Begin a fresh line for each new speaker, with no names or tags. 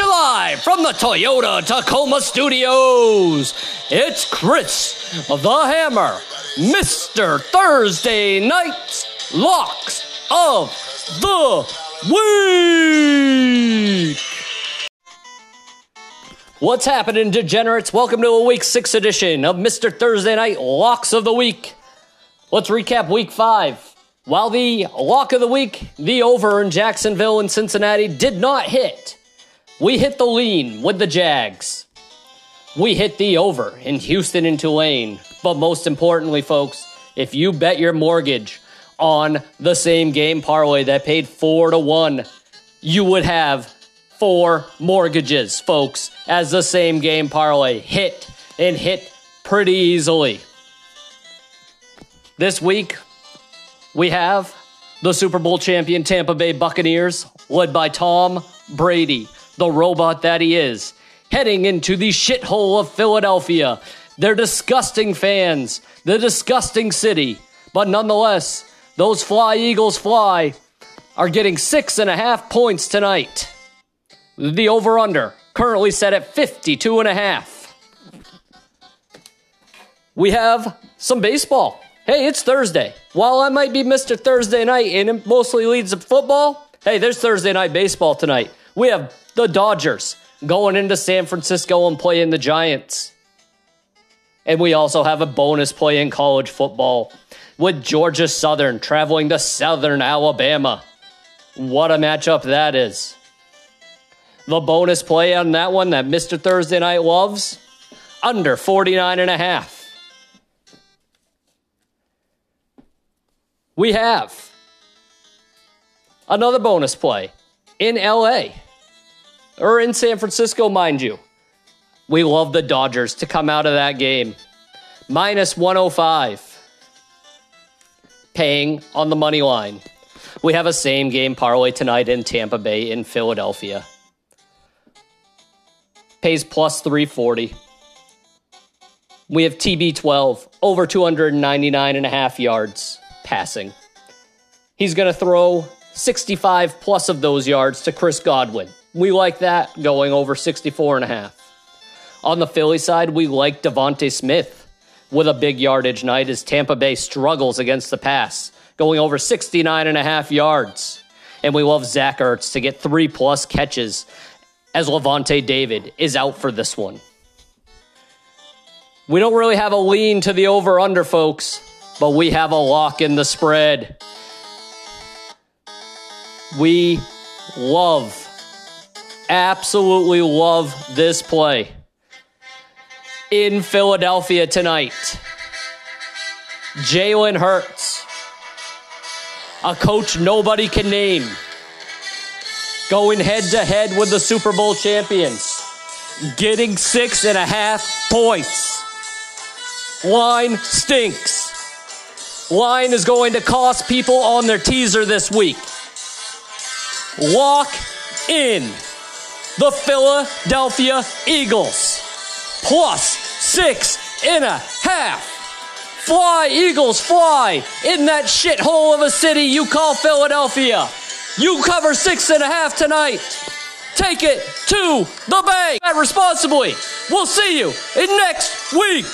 Live from the Toyota Tacoma Studios, it's Chris the Hammer, Mr. Thursday Night's Locks of the Week. What's happening, degenerates? Welcome to a week six edition of Mr. Thursday Night Locks of the Week. Let's recap week five. While the lock of the week, the over in Jacksonville and Cincinnati, did not hit, we hit the lean with the Jags. We hit the over in Houston and Tulane. But most importantly, folks, if you bet your mortgage on the same game parlay that paid four to one, you would have four mortgages, folks, as the same game parlay hit and hit pretty easily. This week, we have the Super Bowl champion Tampa Bay Buccaneers, led by Tom Brady, the robot that he is, heading into the shithole of Philadelphia. They're disgusting fans, the disgusting city, but nonetheless, those Fly Eagles fly are getting six and a half points tonight. The over under currently set at 52 and a half. We have some baseball. Hey, it's Thursday. While I might be Mr. Thursday night and it mostly leads to football, hey, there's Thursday night baseball tonight. We have the Dodgers going into San Francisco and playing the Giants. And we also have a bonus play in college football with Georgia Southern traveling to Southern Alabama. What a matchup that is. The bonus play on that one that Mr. Thursday Night loves under 49 and a half. We have another bonus play in LA or in San Francisco, mind you. We love the Dodgers to come out of that game. Minus 105. Paying on the money line. We have a same game parlay tonight in Tampa Bay in Philadelphia. Pays plus 340. We have TB12 over 299 and a half yards passing. He's going to throw 65 plus of those yards to Chris Godwin. We like that going over 64 and a half. On the Philly side, we like DeVonta Smith with a big yardage night as Tampa Bay struggles against the pass, going over 69 and a half yards. And we love Zach Ertz to get three plus catches as Lavonte David is out for this one. We don't really have a lean to the over under, folks, but we have a lock in the spread. We love, absolutely love this play in Philadelphia tonight. Jalen Hurts, a coach nobody can name, going head to head with the Super Bowl champions, getting six and a half points. Line stinks. Line is going to cost people on their teaser this week. Walk in the Philadelphia Eagles plus six and a half. Fly, Eagles, fly in that shithole of a city you call Philadelphia. You cover six and a half tonight. Take it to the bank responsibly. We'll see you in next week.